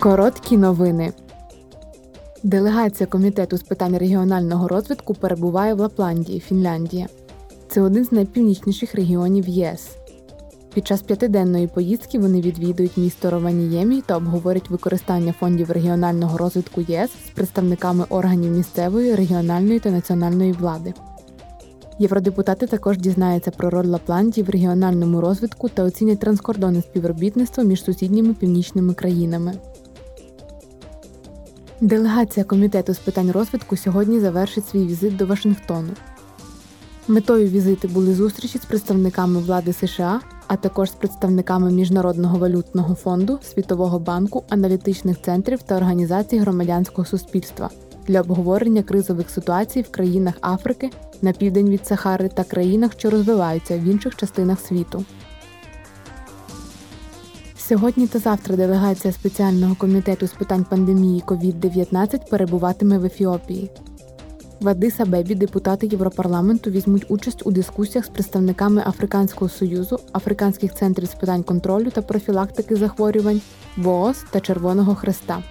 Короткі новини. Делегація комітету з питань регіонального розвитку перебуває в Лапландії, Фінляндія. Це один з найпівнічніших регіонів ЄС. Під час п'ятиденної поїздки вони відвідують місто Рованіємі та обговорять використання фондів регіонального розвитку ЄС з представниками органів місцевої, регіональної та національної влади. Євродепутати також дізнаються про роль Лапландії в регіональному розвитку та оцінять транскордонне співробітництво між сусідніми північними країнами. Делегація комітету з питань розвитку сьогодні завершить свій візит до Вашингтону. Метою візиту були зустрічі з представниками влади США, а також з представниками Міжнародного валютного фонду, Світового банку, аналітичних центрів та організацій громадянського суспільства для обговорення кризових ситуацій в країнах Африки на південь від Сахари та країнах, що розвиваються в інших частинах світу. Сьогодні та завтра делегація спеціального комітету з питань пандемії COVID-19 перебуватиме в Ефіопії. В Адис-Абебі депутати Європарламенту візьмуть участь у дискусіях з представниками Африканського союзу, африканських центрів з питань контролю та профілактики захворювань, ВООЗ та Червоного Хреста.